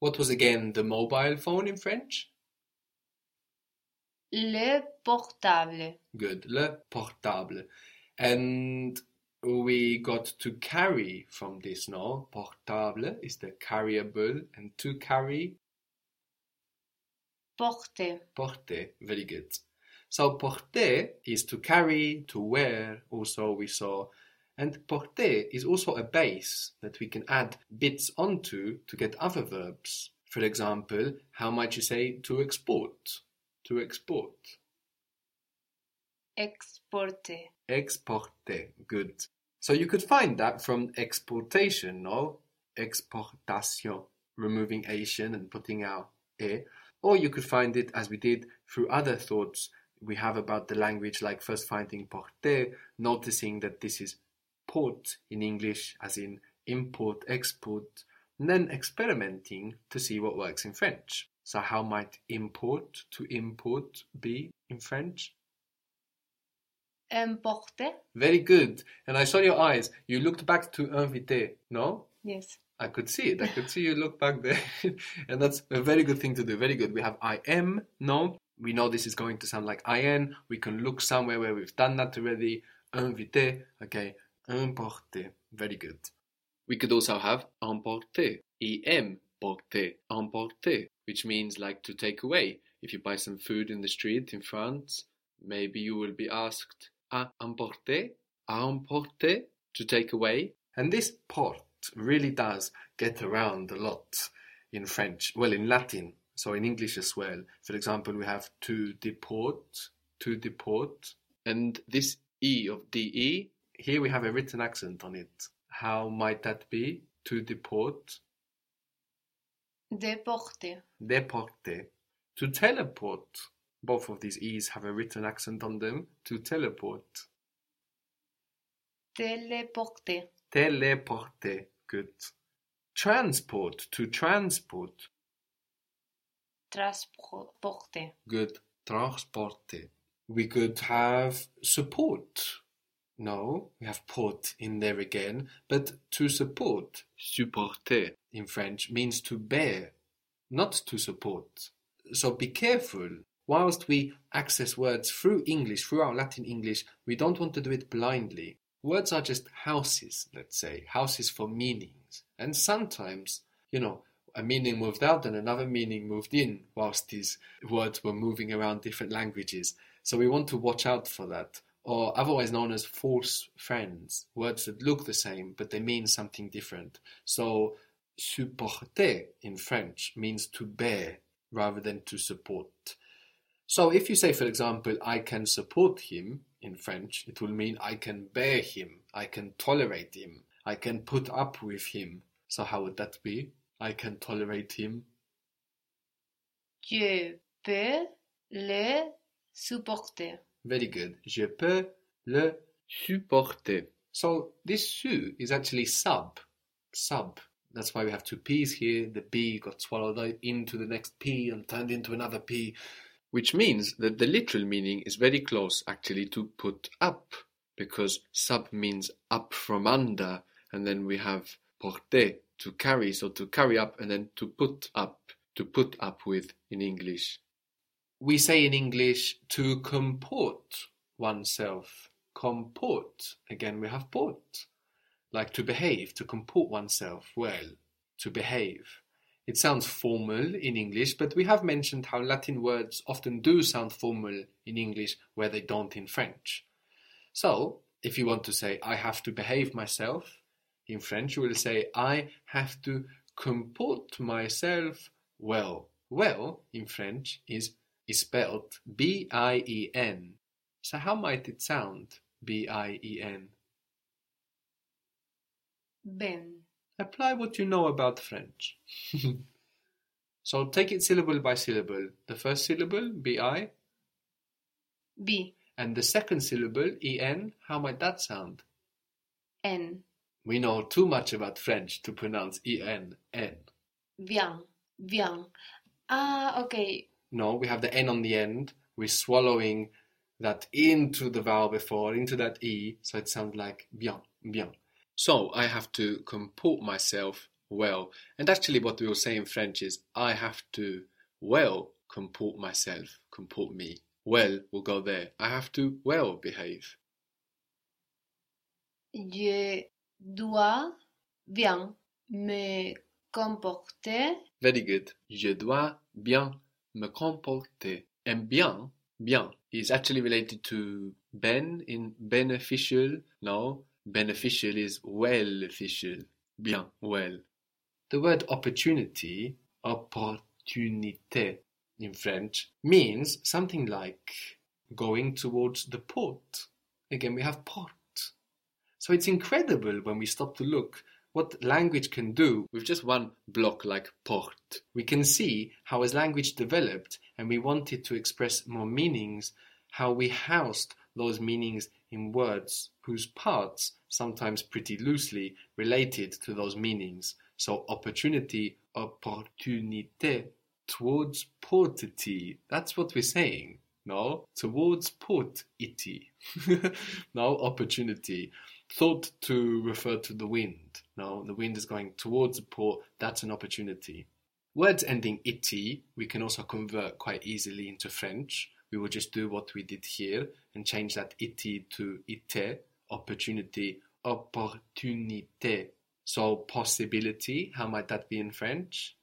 What was again the mobile phone in French? Le portable. Good. Le portable. And we got to carry from this, no? Portable is the carryable, and to carry, Porter. porter. Very good. So porter is to carry, to wear, also we saw. And porter is also a base that we can add bits onto to get other verbs. For example, how might you say to export? To export. Exporter. Exporter. Good. So you could find that from exportation, no? Exportation, removing Asian and putting out e. Or you could find it as we did through other thoughts we have about the language, like first finding porter, noticing that this is port in English, as in import, export, and then experimenting to see what works in French. So, how might import to import be in French? Importer. Very good. And I saw your eyes. You looked back to invité, no? Yes. I could see it. I could see you look back there. and that's a very good thing to do. Very good. We have I am, no? We know this is going to sound like IN. We can look somewhere where we've done that already. Invité, okay. Importer. Very good. We could also have emporter. Im porter. Emporter, which means like to take away. If you buy some food in the street in France, maybe you will be asked à emporter, à emporter, to take away. And this port really does get around a lot in French, well, in Latin, so in English as well. For example, we have to deport, to deport, and this E of DE, here we have a written accent on it. How might that be? To deport, Deporte. Deporte. To teleport, both of these E's have a written accent on them. To teleport. Téléporter. Teleporter. Good. Transport. To transport. Transporter. Good. Transporter. We could have support. No, we have port in there again. But to support, supporter in French, means to bear, not to support. So be careful. Whilst we access words through English, through our Latin English, we don't want to do it blindly. Words are just houses, let's say, houses for meanings. And sometimes, you know, a meaning moved out and another meaning moved in whilst these words were moving around different languages. So we want to watch out for that. Or otherwise known as false friends, words that look the same but they mean something different. So supporter in French means to bear rather than to support. So if you say, for example, I can support him in French, it will mean I can bear him, I can tolerate him, I can put up with him. So how would that be? I can tolerate him. Je peux le supporter. Very good. Je peux le supporter. So this su is actually sub. Sub. That's why we have two P's here. The B got swallowed into the next P and turned into another P. Which means that the literal meaning is very close actually to put up. Because sub means up from under. And then we have porter, to carry. So to carry up and then to put up. To put up with in English. We say in English to comport oneself. Comport. Again, we have port. Like to behave, to comport oneself well, to behave. It sounds formal in English, but we have mentioned how Latin words often do sound formal in English where they don't in French. So, if you want to say, I have to behave myself, in French you will say, I have to comport myself well. Well, in French, is, is spelled B I E N. So, how might it sound? B I E N. Ben. Apply what you know about French. so take it syllable by syllable. The first syllable, bi, B. and the second syllable, en, how might that sound? N. We know too much about French to pronounce en, en. Viens. Viens. Ah, okay. No, we have the n on the end. We're swallowing that into the vowel before, into that e, so it sounds like bien, bien. So I have to comport myself well. And actually, what we will say in French is I have to well comport myself, comport me. Well will go there. I have to well behave. Je dois bien me comporter. Very good. Je dois bien me comporter. And bien, bien is actually related to ben in beneficial. No, beneficial is well official. Bien, well. The word opportunity, opportunité in French, means something like going towards the port. Again, we have port. So it's incredible when we stop to look what language can do with just one block like port. We can see how as language developed and we wanted to express more meanings, how we housed those meanings in words whose parts, sometimes pretty loosely, related to those meanings. So opportunity, opportunité, towards portity. That's what we're saying. No, towards port ity. no, opportunity. Thought to refer to the wind. No, the wind is going towards the port. That's an opportunity. Words ending ity we can also convert quite easily into French. We will just do what we did here and change that ity to ite, opportunity, opportunité. So possibility, how might that be in French?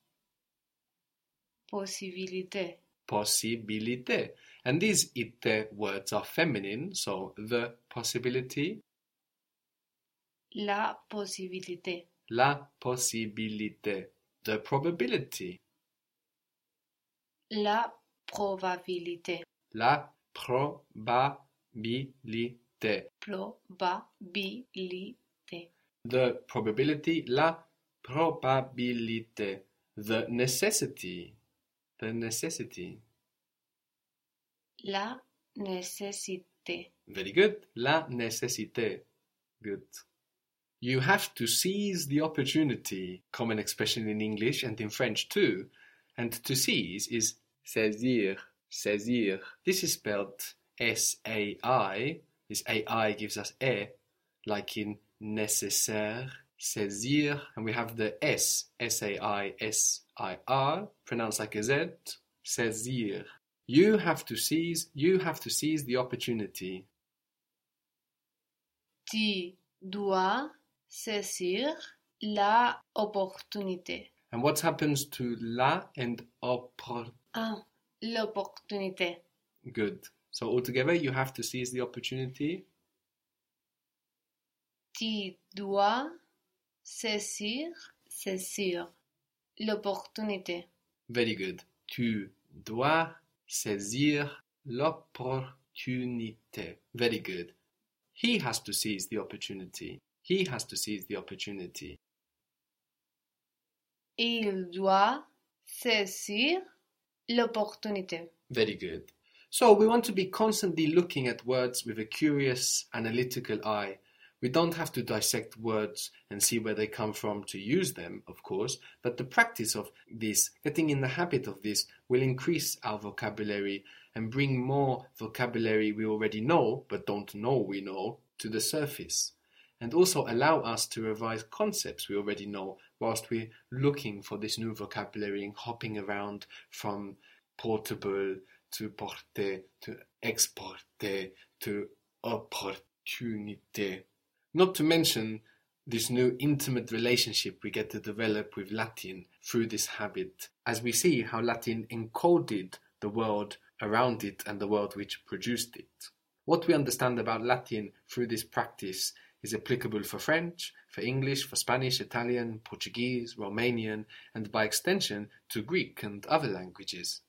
Possibilité. Possibilité. And these ite words are feminine, so the possibility, La possibilité. la possibilité, the probability, La probabilité. la probabilité. Probabilité. The probability, la probabilité. The necessity, the necessity. La nécessité. Very good. La nécessité. Good. You have to seize the opportunity. Common expression in English and in French too. And to seize is saisir. Saisir. This is spelled S-A-I. This A-I gives us E, like in nécessaire, saisir. And we have the S, S-A-I-S-I-R, pronounced like a Z, saisir. You have to seize, you have to seize the opportunity. Tu dois saisir la opportunité. And what happens to la and oppor? Ah, l'opportunité. Good. So altogether, you have to seize the opportunity. Tu dois saisir, saisir l'opportunité. Very good. Tu dois saisir l'opportunité. Very good. He has to seize the opportunity. He has to seize the opportunity. Il doit saisir l'opportunité. Very good. So we want to be constantly looking at words with a curious, analytical eye. We don't have to dissect words and see where they come from to use them, of course, but the practice of this, getting in the habit of this, will increase our vocabulary and bring more vocabulary we already know, but don't know we know, to the surface. And also allow us to revise concepts we already know whilst we're looking for this new vocabulary and hopping around from portable to porter to exporter to opportunité. Not to mention this new intimate relationship we get to develop with Latin through this habit, as we see how Latin encoded the world around it and the world which produced it. What we understand about Latin through this practice is applicable for French, for English, for Spanish, Italian, Portuguese, Romanian, and by extension to Greek and other languages.